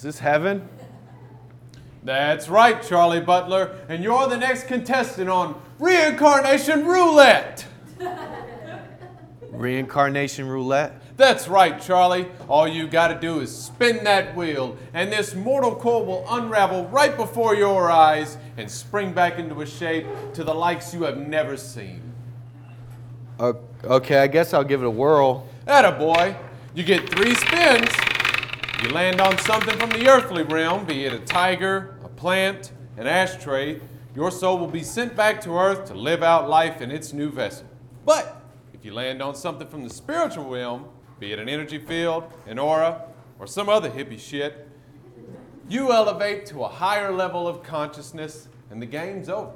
Is this heaven? That's right, Charlie Butler, and you're the next contestant on Reincarnation Roulette. Reincarnation roulette? That's right, Charlie. All you gotta do is spin that wheel, and this mortal coil will unravel right before your eyes and spring back into a shape to the likes you have never seen. O- okay, I guess I'll give it a whirl. Atta boy, you get three spins. You land on something from the earthly realm, be it a tiger, a plant, an ashtray. Your soul will be sent back to earth to live out life in its new vessel. But if you land on something from the spiritual realm, be it an energy field, an aura, or some other hippie shit, you elevate to a higher level of consciousness and the game's over.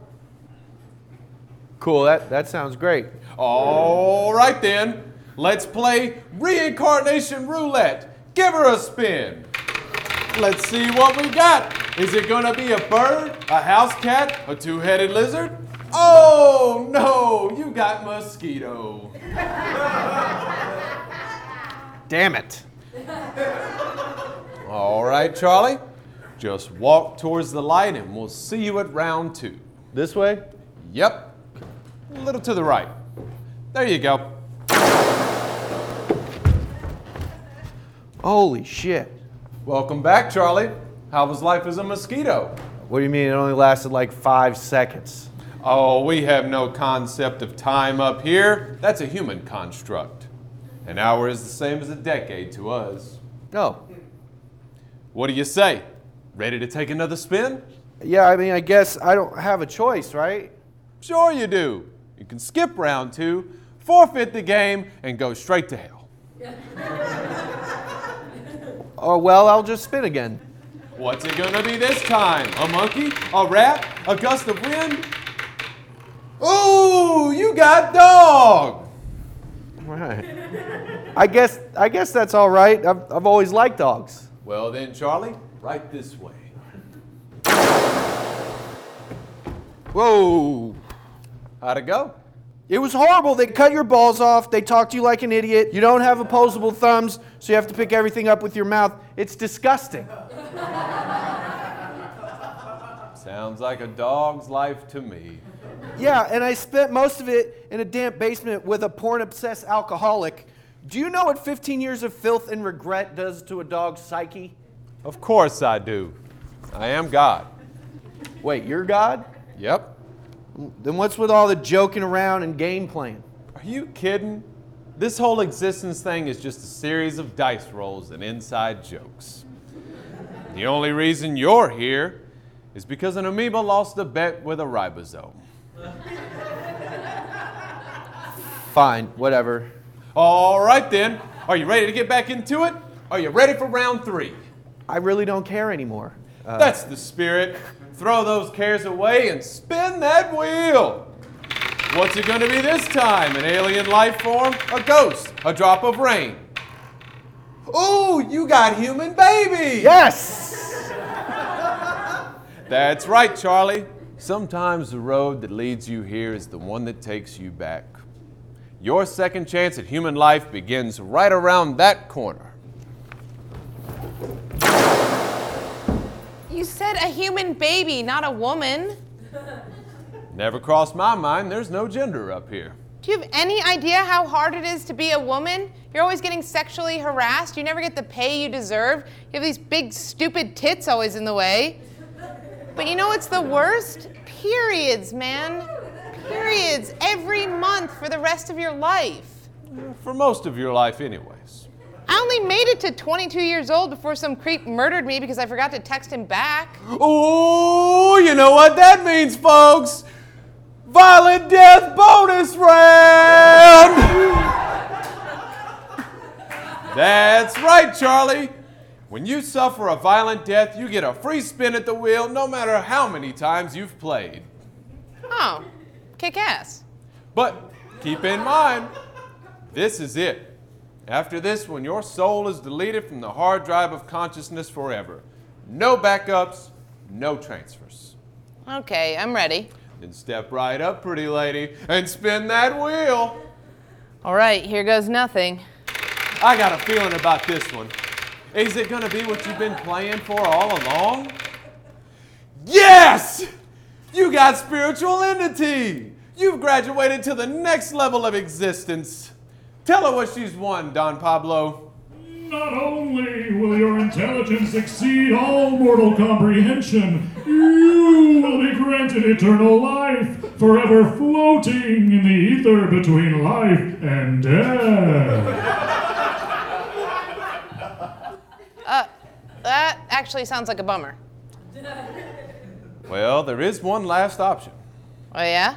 Cool, that, that sounds great. All right then, let's play reincarnation roulette. Give her a spin. Let's see what we got. Is it gonna be a bird, a house cat, a two-headed lizard? Oh no, you got mosquito. Damn it. All right, Charlie. Just walk towards the light and we'll see you at round two. This way? Yep. A little to the right. There you go. Holy shit. Welcome back, Charlie. How was life as a mosquito? What do you mean it only lasted like five seconds? Oh, we have no concept of time up here. That's a human construct. An hour is the same as a decade to us. No. What do you say? Ready to take another spin? Yeah, I mean, I guess I don't have a choice, right? Sure, you do. You can skip round two, forfeit the game, and go straight to hell. Oh, well, I'll just spin again. What's it gonna be this time? A monkey? A rat? A gust of wind? Ooh, you got dog! Right. I guess I guess that's all right. I've, I've always liked dogs. Well then, Charlie, right this way. Whoa. How'd it go? It was horrible. They cut your balls off. They talk to you like an idiot. You don't have opposable thumbs, so you have to pick everything up with your mouth. It's disgusting. Sounds like a dog's life to me. Yeah, and I spent most of it in a damp basement with a porn obsessed alcoholic. Do you know what 15 years of filth and regret does to a dog's psyche? Of course I do. I am God. Wait, you're God? Yep. Then what's with all the joking around and game playing? Are you kidding? This whole existence thing is just a series of dice rolls and inside jokes. The only reason you're here is because an amoeba lost a bet with a ribosome. Fine, whatever. All right then. Are you ready to get back into it? Are you ready for round three? I really don't care anymore. Uh, That's the spirit. Throw those cares away and spin that wheel. What's it going to be this time? An alien life form? A ghost? A drop of rain? Ooh, you got human baby! yes! That's right, Charlie. Sometimes the road that leads you here is the one that takes you back. Your second chance at human life begins right around that corner. You said a human baby, not a woman. Never crossed my mind, there's no gender up here. Do you have any idea how hard it is to be a woman? You're always getting sexually harassed. You never get the pay you deserve. You have these big, stupid tits always in the way. But you know what's the worst? Periods, man. Periods every month for the rest of your life. For most of your life, anyways. I only made it to 22 years old before some creep murdered me because I forgot to text him back. Oh, you know what that means, folks? Violent death bonus round! That's right, Charlie. When you suffer a violent death, you get a free spin at the wheel no matter how many times you've played. Oh, kick ass. But keep in mind, this is it. After this one, your soul is deleted from the hard drive of consciousness forever. No backups, no transfers. Okay, I'm ready. Then step right up, pretty lady, and spin that wheel. All right, here goes nothing. I got a feeling about this one. Is it gonna be what you've been playing for all along? Yes! You got spiritual entity! You've graduated to the next level of existence. Tell her what she's won, Don Pablo. Not only will your intelligence exceed all mortal comprehension, you will be granted eternal life, forever floating in the ether between life and death. Uh, that actually sounds like a bummer. Well, there is one last option. Oh, yeah?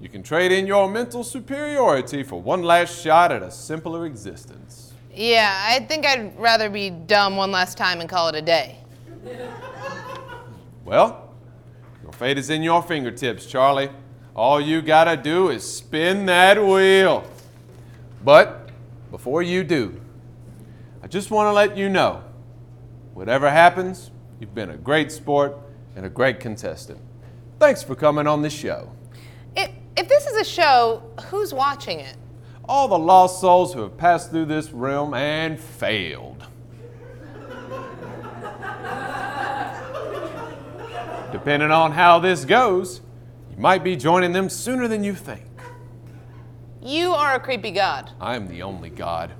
You can trade in your mental superiority for one last shot at a simpler existence. Yeah, I think I'd rather be dumb one last time and call it a day. Well, your fate is in your fingertips, Charlie. All you gotta do is spin that wheel. But before you do, I just want to let you know whatever happens, you've been a great sport and a great contestant. Thanks for coming on the show. If, this is a show, who's watching it? All the lost souls who have passed through this realm and failed. Depending on how this goes, you might be joining them sooner than you think. You are a creepy god. I am the only God.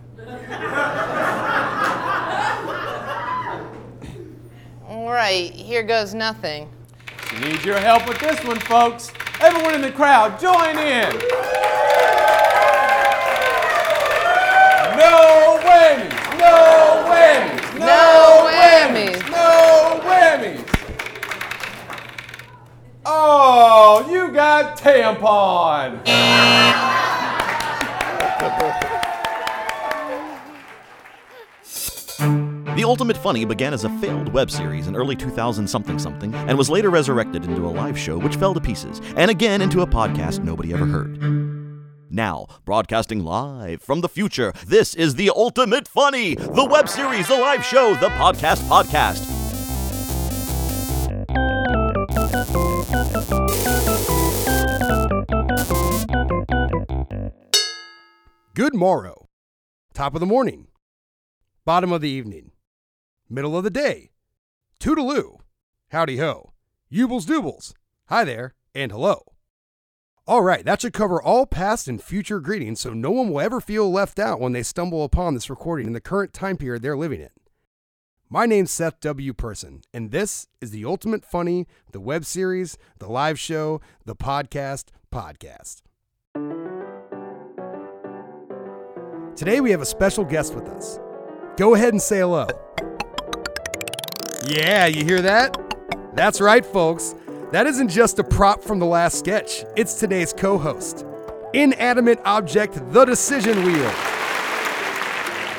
All right, here goes nothing. Need your help with this one, folks. Everyone in the crowd, join in. No whammies, no whammies, no, whammies. no whammies. Oh, you got tampon. The Ultimate Funny began as a failed web series in early 2000 something something and was later resurrected into a live show which fell to pieces, and again into a podcast nobody ever heard. Now, broadcasting live from the future, this is The Ultimate Funny, the web series, the live show, the podcast podcast. Good morrow. Top of the morning. Bottom of the evening. Middle of the day. Toodaloo. Howdy ho. Yubles doobles. Hi there and hello. All right, that should cover all past and future greetings so no one will ever feel left out when they stumble upon this recording in the current time period they're living in. My name's Seth W. Person, and this is the Ultimate Funny, the web series, the live show, the podcast, podcast. Today we have a special guest with us. Go ahead and say hello. Yeah, you hear that? That's right, folks. That isn't just a prop from the last sketch, it's today's co host. Inanimate object, the decision wheel.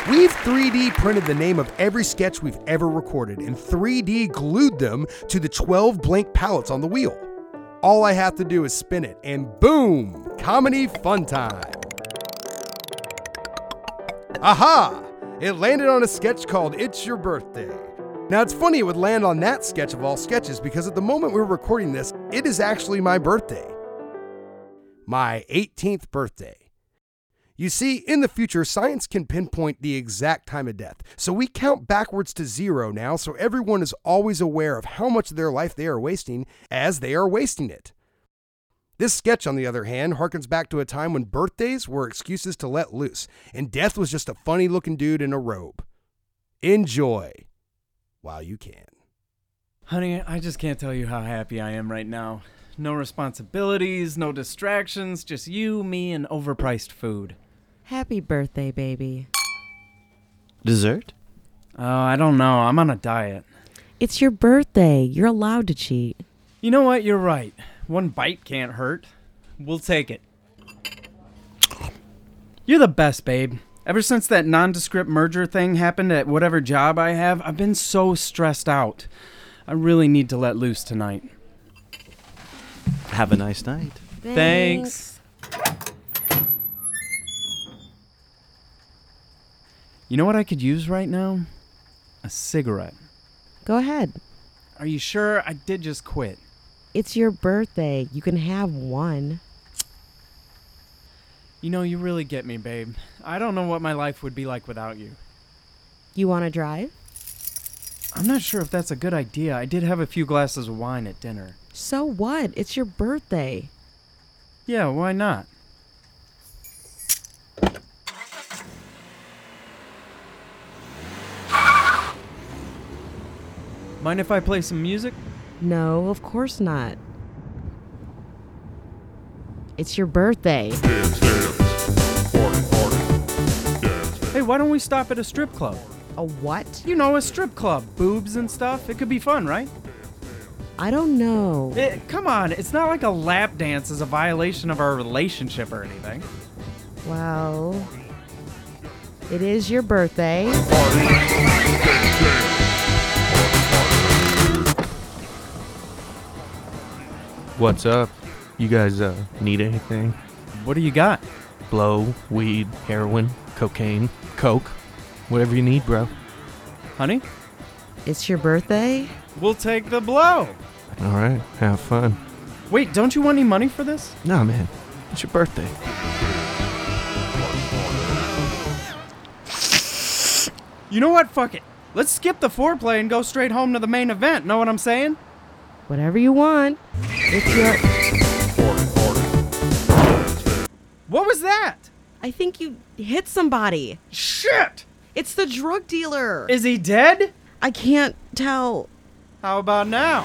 We've 3D printed the name of every sketch we've ever recorded and 3D glued them to the 12 blank pallets on the wheel. All I have to do is spin it, and boom! Comedy fun time. Aha! It landed on a sketch called It's Your Birthday. Now, it's funny it would land on that sketch of all sketches because at the moment we we're recording this, it is actually my birthday. My 18th birthday. You see, in the future, science can pinpoint the exact time of death. So we count backwards to zero now, so everyone is always aware of how much of their life they are wasting as they are wasting it. This sketch, on the other hand, harkens back to a time when birthdays were excuses to let loose, and death was just a funny looking dude in a robe. Enjoy while you can. Honey, I just can't tell you how happy I am right now. No responsibilities, no distractions, just you, me, and overpriced food. Happy birthday, baby. Dessert? Oh, I don't know. I'm on a diet. It's your birthday. You're allowed to cheat. You know what? You're right. One bite can't hurt. We'll take it. You're the best, babe. Ever since that nondescript merger thing happened at whatever job I have, I've been so stressed out. I really need to let loose tonight. Have a nice night. Thanks. You know what I could use right now? A cigarette. Go ahead. Are you sure? I did just quit. It's your birthday. You can have one. You know, you really get me, babe. I don't know what my life would be like without you. You want to drive? I'm not sure if that's a good idea. I did have a few glasses of wine at dinner. So what? It's your birthday. Yeah, why not? Mind if I play some music? No, of course not. It's your birthday. Hey, why don't we stop at a strip club? A what? You know, a strip club. Boobs and stuff. It could be fun, right? I don't know. Eh, come on, it's not like a lap dance is a violation of our relationship or anything. Well, it is your birthday. What's up? You guys uh, need anything? What do you got? Blow, weed, heroin, cocaine, coke, whatever you need, bro. Honey? It's your birthday? We'll take the blow. All right, have fun. Wait, don't you want any money for this? Nah, man, it's your birthday. You know what? Fuck it. Let's skip the foreplay and go straight home to the main event. Know what I'm saying? Whatever you want. It's your. Was that? I think you hit somebody. Shit! It's the drug dealer. Is he dead? I can't tell. How about now?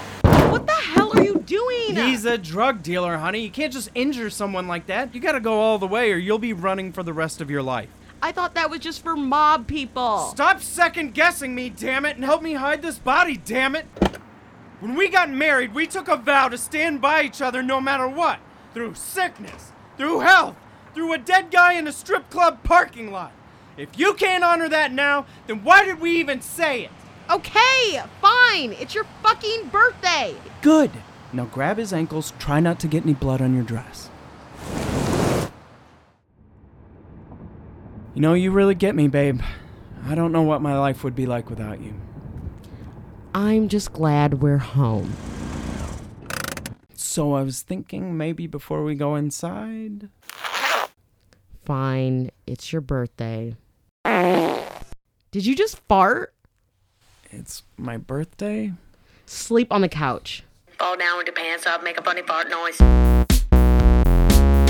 What the hell are you doing? He's a drug dealer, honey. You can't just injure someone like that. You gotta go all the way or you'll be running for the rest of your life. I thought that was just for mob people. Stop second guessing me, damn it, and help me hide this body, damn it! When we got married, we took a vow to stand by each other no matter what. Through sickness, through health, through a dead guy in a strip club parking lot. If you can't honor that now, then why did we even say it? Okay, fine. It's your fucking birthday. Good. Now grab his ankles, try not to get any blood on your dress. You know, you really get me, babe. I don't know what my life would be like without you. I'm just glad we're home. So I was thinking maybe before we go inside. Fine. It's your birthday. Did you just fart? It's my birthday. Sleep on the couch. Fall down with your pants up, make a funny fart noise.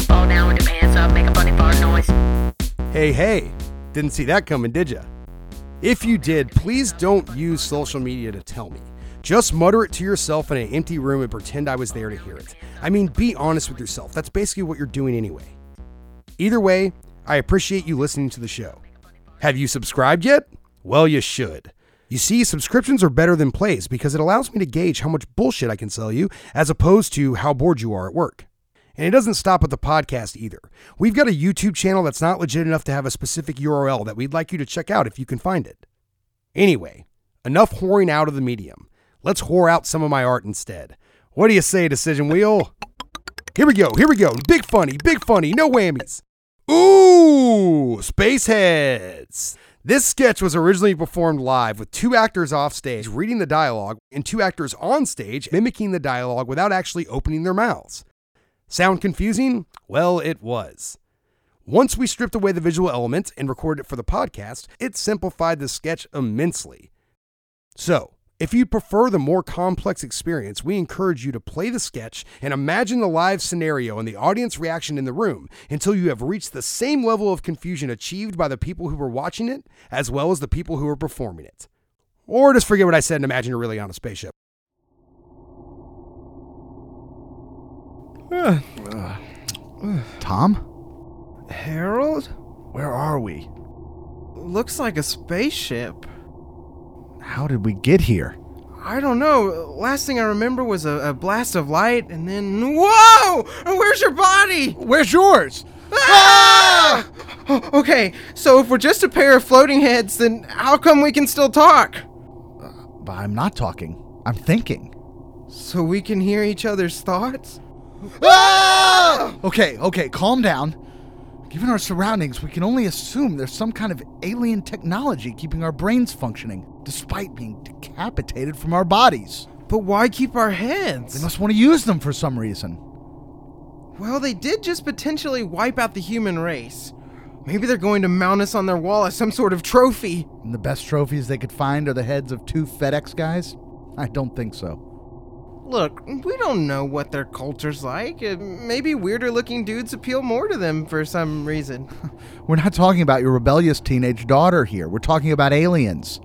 Fall down with your pants up, make a funny fart noise. Hey, hey, didn't see that coming, did ya? If you did, please don't use social media to tell me. Just mutter it to yourself in an empty room and pretend I was there to hear it. I mean, be honest with yourself. That's basically what you're doing anyway. Either way, I appreciate you listening to the show. Have you subscribed yet? Well, you should. You see, subscriptions are better than plays because it allows me to gauge how much bullshit I can sell you as opposed to how bored you are at work. And it doesn't stop at the podcast either. We've got a YouTube channel that's not legit enough to have a specific URL that we'd like you to check out if you can find it. Anyway, enough whoring out of the medium. Let's whore out some of my art instead. What do you say, Decision Wheel? Here we go, here we go. Big funny, big funny, no whammies. Ooh, Spaceheads. This sketch was originally performed live with two actors off stage reading the dialogue and two actors on stage mimicking the dialogue without actually opening their mouths. Sound confusing? Well, it was. Once we stripped away the visual elements and recorded it for the podcast, it simplified the sketch immensely. So, if you prefer the more complex experience, we encourage you to play the sketch and imagine the live scenario and the audience reaction in the room until you have reached the same level of confusion achieved by the people who were watching it as well as the people who were performing it. Or just forget what I said and imagine you're really on a spaceship. Tom? Harold? Where are we? Looks like a spaceship. How did we get here? I don't know. Last thing I remember was a, a blast of light, and then. Whoa! Where's your body? Where's yours? Ah! Okay, so if we're just a pair of floating heads, then how come we can still talk? But I'm not talking. I'm thinking. So we can hear each other's thoughts? Okay, okay, calm down. Given our surroundings, we can only assume there's some kind of alien technology keeping our brains functioning, despite being decapitated from our bodies. But why keep our heads? They must want to use them for some reason. Well, they did just potentially wipe out the human race. Maybe they're going to mount us on their wall as some sort of trophy. And the best trophies they could find are the heads of two FedEx guys? I don't think so. Look, we don't know what their culture's like. Uh, Maybe weirder looking dudes appeal more to them for some reason. We're not talking about your rebellious teenage daughter here. We're talking about aliens.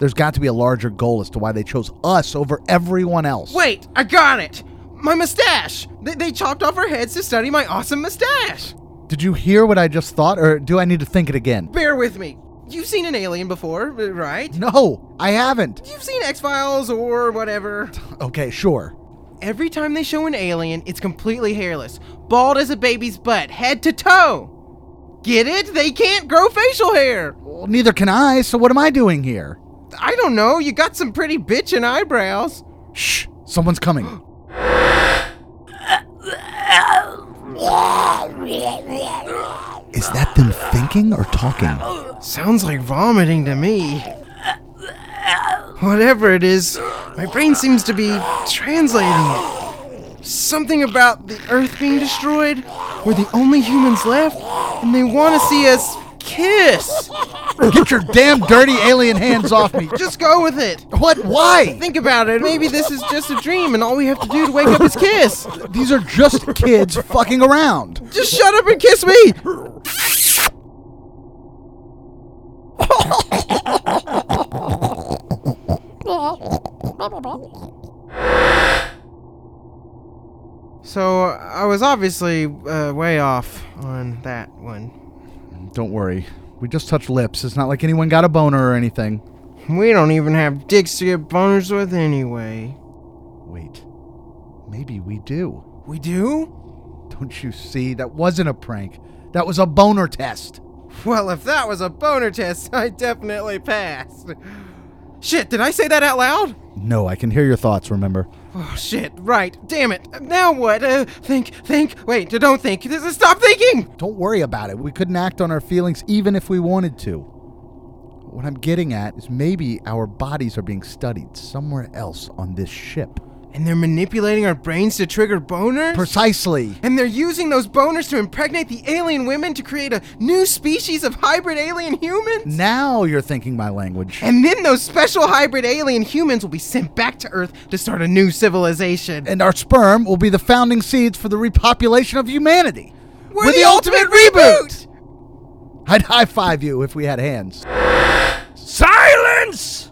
There's got to be a larger goal as to why they chose us over everyone else. Wait, I got it! My mustache! They, they chopped off our heads to study my awesome mustache! Did you hear what I just thought, or do I need to think it again? Bear with me. You've seen an alien before, uh, right? No, I haven't. You've seen X Files or whatever. Okay, sure. Every time they show an alien, it's completely hairless, bald as a baby's butt, head to toe. Get it? They can't grow facial hair. Well, neither can I, so what am I doing here? I don't know. You got some pretty bitchin' eyebrows. Shh, someone's coming. Is that them thinking or talking? Sounds like vomiting to me. Whatever it is, my brain seems to be translating it. Something about the Earth being destroyed, we're the only humans left, and they want to see us kiss. Get your damn dirty alien hands off me. Just go with it. What? Why? Think about it. Maybe this is just a dream, and all we have to do to wake up is kiss. These are just kids fucking around. Just shut up and kiss me. So I was obviously uh, way off on that one. Don't worry. We just touched lips. It's not like anyone got a boner or anything. We don't even have dicks to get boners with anyway. Wait. Maybe we do. We do? Don't you see? That wasn't a prank. That was a boner test. Well, if that was a boner test, I definitely passed. Shit, did I say that out loud? No, I can hear your thoughts, remember? Oh, shit, right. Damn it. Now what? Uh, think, think. Wait, don't think. Stop thinking! Don't worry about it. We couldn't act on our feelings even if we wanted to. What I'm getting at is maybe our bodies are being studied somewhere else on this ship. And they're manipulating our brains to trigger boners? Precisely. And they're using those boners to impregnate the alien women to create a new species of hybrid alien humans? Now you're thinking my language. And then those special hybrid alien humans will be sent back to Earth to start a new civilization. And our sperm will be the founding seeds for the repopulation of humanity. We're, the, ultimate, reboot! I'd high five you if we had hands. Silence!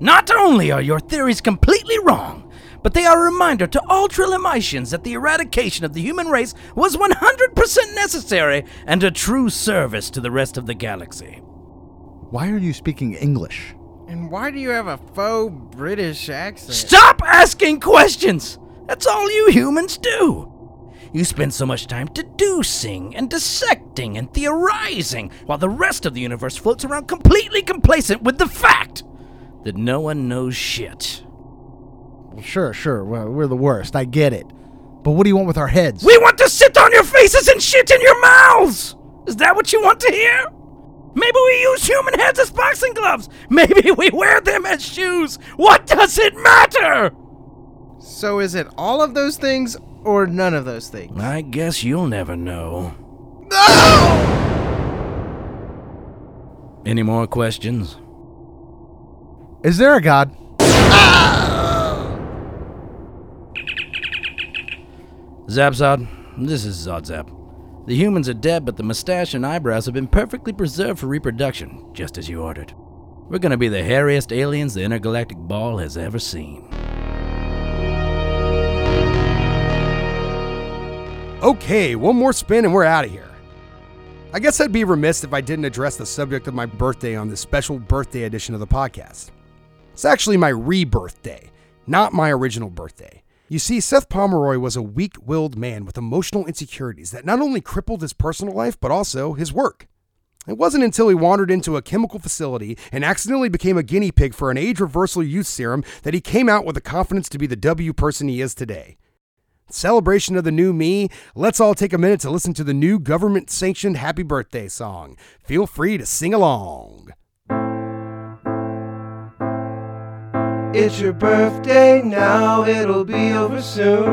Not only are your theories completely wrong, but they are a reminder to all Trillimations that the eradication of the human race was 100% necessary and a true service to the rest of the galaxy. Why are you speaking English? And why do you have a faux British accent? Stop asking questions! That's all you humans do! You spend so much time deducing and dissecting and theorizing, while the rest of the universe floats around completely complacent with the fact that no one knows shit. Well, sure, sure. Well, we're the worst. I get it. But what do you want with our heads? We want to sit on your faces and shit in your mouths! Is that what you want to hear? Maybe we use human heads as boxing gloves. Maybe we wear them as shoes. What does it matter? So is it all of those things or none of those things? I guess you'll never know. No! Any more questions? Is there a God? Zapzod, this is Zodzap. The humans are dead, but the mustache and eyebrows have been perfectly preserved for reproduction, just as you ordered. We're gonna be the hairiest aliens the intergalactic ball has ever seen. Okay, one more spin and we're out of here. I guess I'd be remiss if I didn't address the subject of my birthday on this special birthday edition of the podcast. It's actually my rebirth day, not my original birthday. You see, Seth Pomeroy was a weak willed man with emotional insecurities that not only crippled his personal life, but also his work. It wasn't until he wandered into a chemical facility and accidentally became a guinea pig for an age reversal youth serum that he came out with the confidence to be the W person he is today. Celebration of the new me, let's all take a minute to listen to the new government sanctioned happy birthday song. Feel free to sing along. It's your birthday now, it'll be over soon.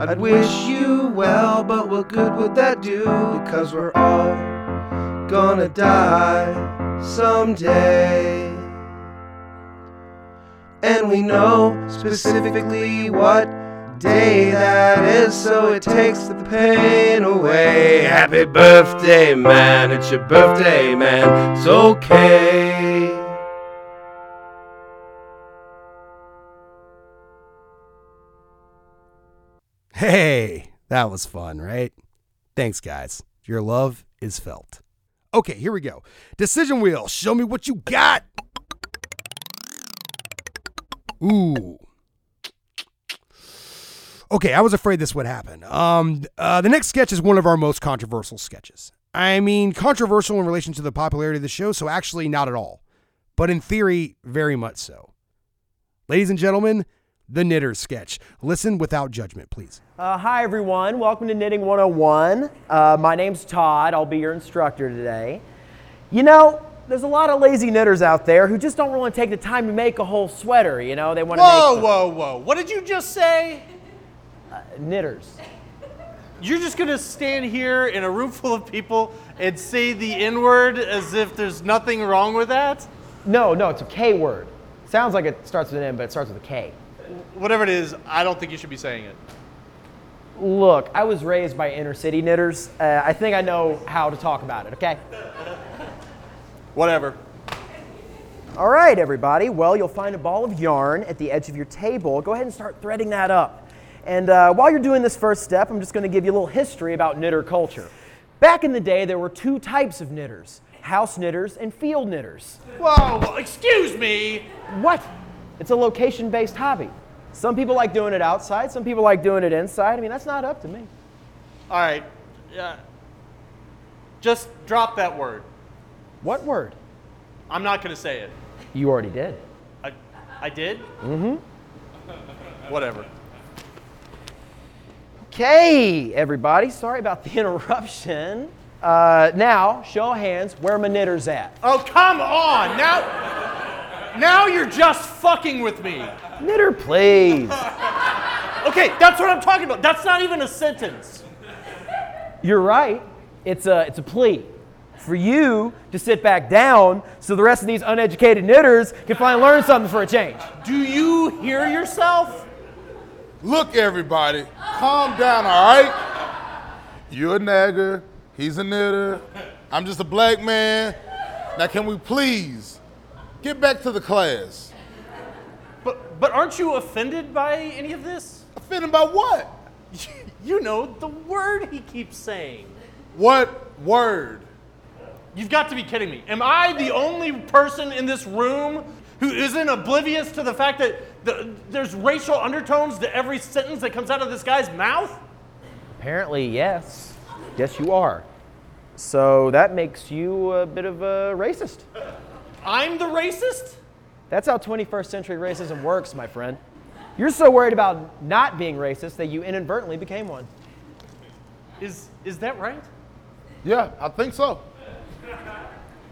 I'd wish you well, but what good would that do? Because we're all gonna die someday. And we know specifically what day that is, so it takes the pain away. Happy birthday, man, it's your birthday, man, it's okay. Hey, that was fun, right? Thanks, guys. Your love is felt. Okay, here we go. Decision wheel, show me what you got. Ooh. Okay, I was afraid this would happen. Um, uh, the next sketch is one of our most controversial sketches. I mean, controversial in relation to the popularity of the show, so actually not at all. But in theory, very much so. Ladies and gentlemen, the Knitters sketch. Listen without judgment, please. Uh, hi, everyone. Welcome to Knitting 101. Uh, my name's Todd. I'll be your instructor today. You know, there's a lot of lazy knitters out there who just don't really take the time to make a whole sweater. You know, they want to Whoa, make whoa, whoa. What did you just say? uh, knitters. You're just gonna stand here in a room full of people and say the N word as if there's nothing wrong with that? No, no, it's a K word. Sounds like it starts with an M, but it starts with a K. Whatever it is, I don't think you should be saying it. Look, I was raised by inner city knitters. Uh, I think I know how to talk about it, okay? Whatever. All right, everybody. Well, you'll find a ball of yarn at the edge of your table. Go ahead and start threading that up. And uh, while you're doing this first step, I'm just going to give you a little history about knitter culture. Back in the day, there were two types of knitters house knitters and field knitters. Whoa, excuse me. What? It's a location based hobby. Some people like doing it outside, some people like doing it inside. I mean, that's not up to me. All right. Uh, just drop that word. What word? I'm not gonna say it. You already did. I, I did? Mm hmm. Whatever. Okay, everybody. Sorry about the interruption. Uh, now, show of hands, where my knitters at? Oh, come on. Now, now you're just fucking with me. Knitter, please. Okay, that's what I'm talking about. That's not even a sentence. You're right. It's a, it's a plea for you to sit back down so the rest of these uneducated knitters can finally learn something for a change. Do you hear yourself? Look, everybody, calm down, all right? You're a nagger, he's a knitter, I'm just a black man. Now, can we please get back to the class? But, but aren't you offended by any of this? Offended by what? You know, the word he keeps saying. What word? You've got to be kidding me. Am I the only person in this room who isn't oblivious to the fact that the, there's racial undertones to every sentence that comes out of this guy's mouth? Apparently, yes. Yes, you are. So that makes you a bit of a racist. I'm the racist? That's how 21st century racism works, my friend. You're so worried about not being racist that you inadvertently became one. Is, is that right? Yeah, I think so.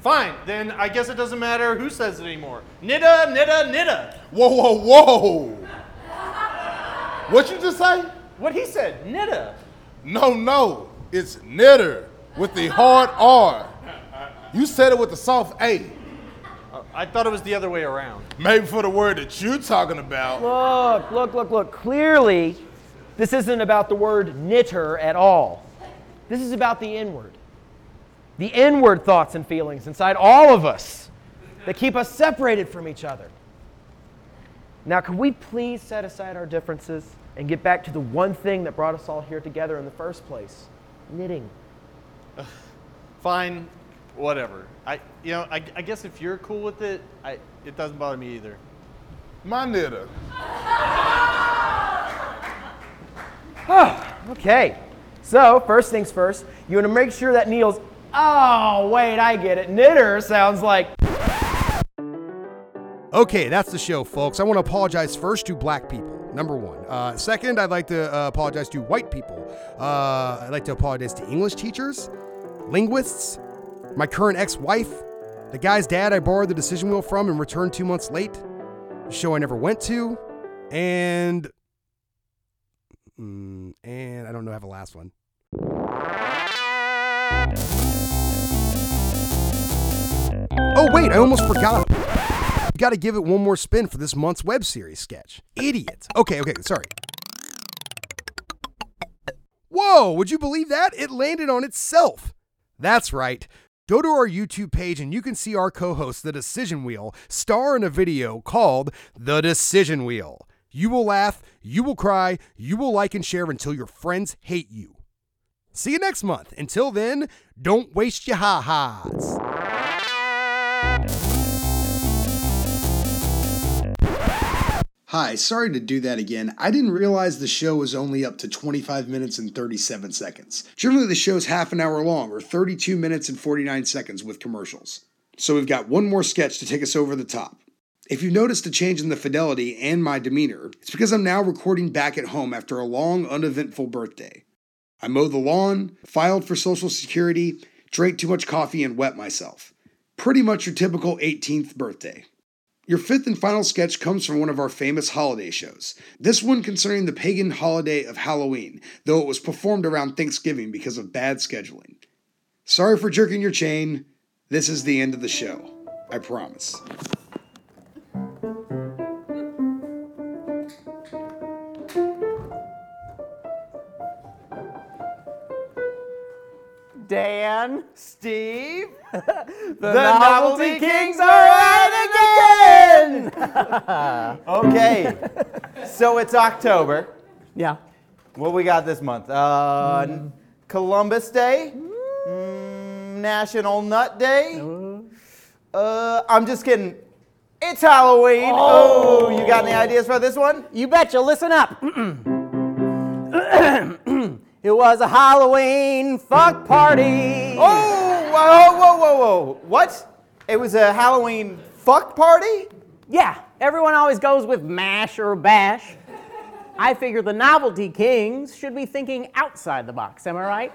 Fine, then I guess it doesn't matter who says it anymore. Nitta, nitta, nitta. Whoa, whoa, whoa. What you just say? What he said, nitta. No, no, it's knitter with the hard R. You said it with the soft A. I thought it was the other way around. Maybe for the word that you're talking about. Look, look, look, look. Clearly, this isn't about the word knitter at all. This is about the inward. The inward thoughts and feelings inside all of us that keep us separated from each other. Now, can we please set aside our differences and get back to the one thing that brought us all here together in the first place knitting? Fine, whatever. I, you know, I, I guess if you're cool with it, I, it doesn't bother me either. My knitter. Oh, okay. So, first things first, you want to make sure that needle's. Oh, wait, I get it. Knitter sounds like. Okay, that's the show, folks. I want to apologize first to black people. Number one. Uh, second, I'd like to uh, apologize to white people. Uh, I'd like to apologize to English teachers, linguists, my current ex wife, the guy's dad I borrowed the decision wheel from and returned two months late, the show I never went to, and. Mm, and I don't know, I have a last one. Oh, wait, I almost forgot. You gotta give it one more spin for this month's web series sketch. Idiot. Okay, okay, sorry. Whoa, would you believe that? It landed on itself. That's right. Go to our YouTube page and you can see our co host, The Decision Wheel, star in a video called The Decision Wheel. You will laugh, you will cry, you will like and share until your friends hate you. See you next month. Until then, don't waste your ha Hi, sorry to do that again. I didn't realize the show was only up to 25 minutes and 37 seconds. Generally, the show's half an hour long, or 32 minutes and 49 seconds with commercials. So we've got one more sketch to take us over the top. If you've noticed a change in the fidelity and my demeanor, it's because I'm now recording back at home after a long, uneventful birthday. I mowed the lawn, filed for Social Security, drank too much coffee, and wet myself. Pretty much your typical 18th birthday. Your fifth and final sketch comes from one of our famous holiday shows. This one concerning the pagan holiday of Halloween, though it was performed around Thanksgiving because of bad scheduling. Sorry for jerking your chain. This is the end of the show. I promise. Dan, Steve, the, Novelty Kings are at it again. okay, so it's October. Yeah. What we got this month? Uh, Columbus Day, Mm, National Nut Day. Uh, I'm just kidding. It's Halloween. Oh. you got any ideas for this one? You betcha. Listen up. it was a Halloween fuck party. Oh, whoa, whoa, whoa, whoa. What? It was a Halloween fuck party? Yeah, everyone always goes with mash or bash. I figure the novelty kings should be thinking outside the box. Am I right?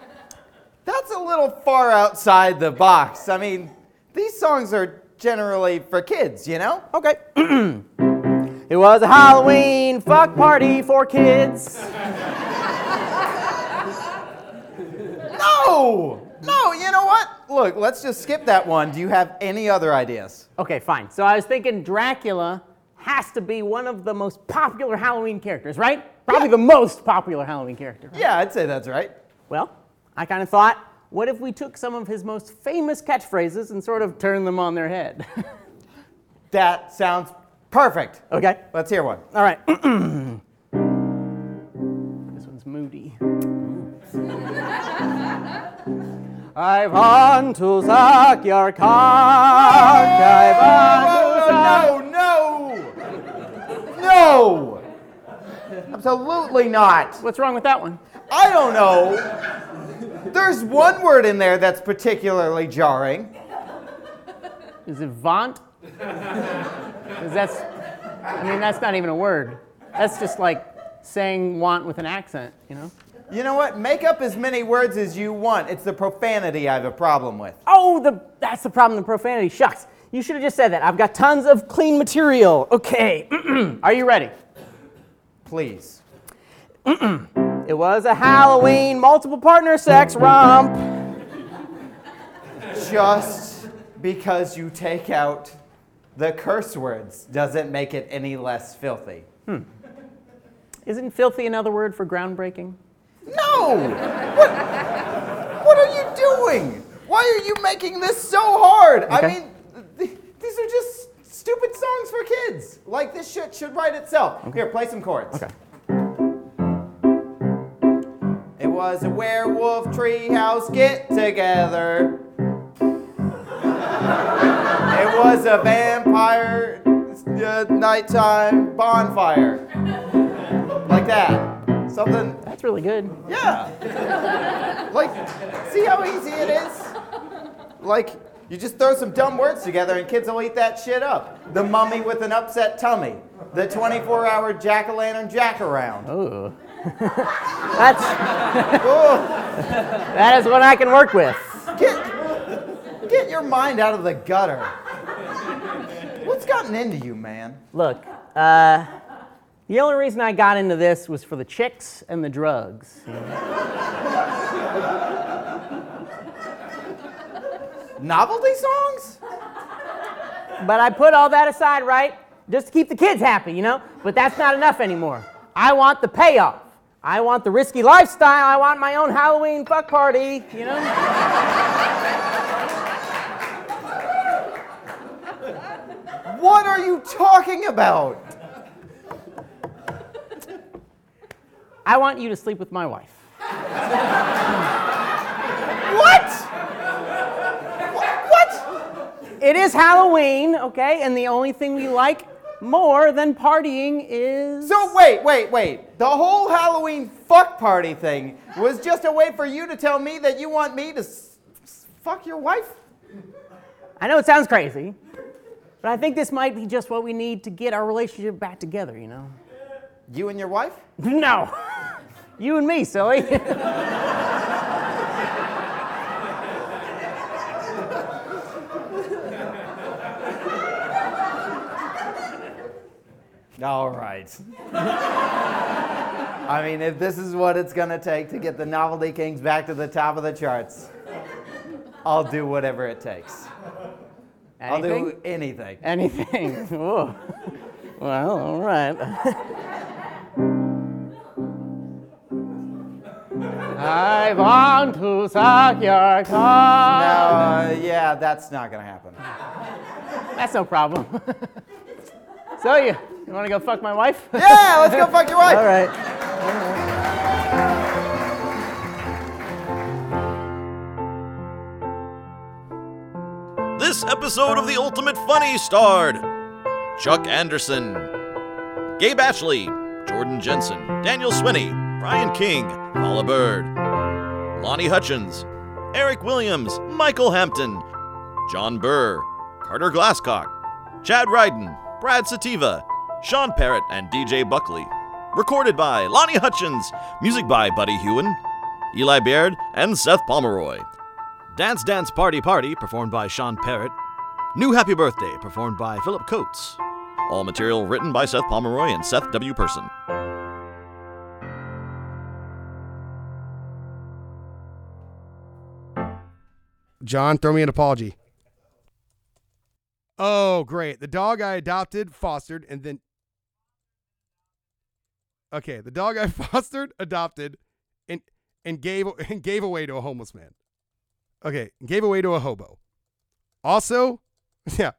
That's a little far outside the box. I mean, these songs are generally for kids, you know? Okay. it was a Halloween fuck party for kids. No! No, you know what? Look, let's just skip that one. Do you have any other ideas? Okay, fine. So I was thinking Dracula has to be one of the most popular Halloween characters, right? Probably the most popular Halloween character. right? Yeah, I'd say that's right. Well, I kind of thought, what if we took some of his most famous catchphrases and sort of turned them on their head? That sounds perfect. okay. Let's hear one. All right. this one's moody. I want to suck your cock. I want to suck. No, no! No! Absolutely not. What's wrong with that one? I don't know. There's one word in there that's particularly jarring. Is it vaunt? Because that's, I mean, that's not even a word. That's just like saying want with an accent, you know? You know what? Make up as many words as you want. It's the profanity I have a problem with. Oh, the that's the problem, the profanity. Shucks. You should have just said that. I've got tons of clean material. Okay. Are you ready? Please. It was a Halloween multiple partner sex romp. Just because you take out the curse words doesn't make it any less filthy. Hmm. Isn't filthy another word for groundbreaking? No! What, what are you doing? Why are you making this so hard? I mean, th- these are just stupid songs for kids. Like this shit should write itself. Here, play some chords. Okay. It was a werewolf treehouse get together. it was a vampire uh, nighttime bonfire. Like that. Something. Really good. Yeah. like, see how easy it is? Like, you just throw some dumb words together and kids will eat that shit up. The mummy with an upset tummy. The 24 hour jack o' lantern jack around. Oh. That's that is what I can work with. Get, get your mind out of the gutter. What's gotten into you, man? Look, uh, the only reason I got into this was for the chicks and the drugs. you know? Novelty songs? but I put all that aside, right? Just to keep the kids happy, you know? But that's not enough anymore. I want the payoff. I want the risky lifestyle. I want my own Halloween fuck party, you know? What are you talking about? I want you to sleep with my wife. What? What? It is Halloween, okay? And the only thing we like more than partying is. So wait, wait, wait. The whole Halloween fuck party thing was just a way for you to tell me that you want me to s- s- fuck your wife? I know it sounds crazy, but I think this might be just what we need to get our relationship back together, you know? You and your wife? No. You and me, silly. All right. I mean, if this is what it's gonna take to get the Novelty Kings back to the top of the charts, I'll do whatever it takes. Anything? I'll do Anything? anything. Well, all right. I want to suck your No, cock. uh, yeah, that's not gonna happen. That's no problem. so you, you want to go fuck my wife? Yeah, let's go fuck your wife. All right. This episode of The Ultimate Funny starred Chuck Anderson, Gabe Ashley, Jordan Jensen, Daniel Swinney, Brian King, Paula Bird, Lonnie Hutchins, Eric Williams, Michael Hampton, John Burr, Carter Glasscock, Chad Ryden, Brad Sativa, Sean Parrott, and DJ Buckley. Recorded by Lonnie Hutchins, music by Buddy Hewen, Eli Baird, and Seth Pomeroy. Dance Dance Party Party, performed by Sean Parrott. New Happy Birthday, performed by Philip Coates. All material written by Seth Pomeroy and Seth W. Person. John, throw me an apology. Oh, great. The dog I adopted, fostered, and then. Okay, the dog I fostered, adopted, and and gave and gave away to a homeless man. Okay, gave away to a hobo. Also, yeah.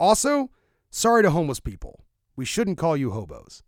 Also, sorry to homeless people. We shouldn't call you hobos.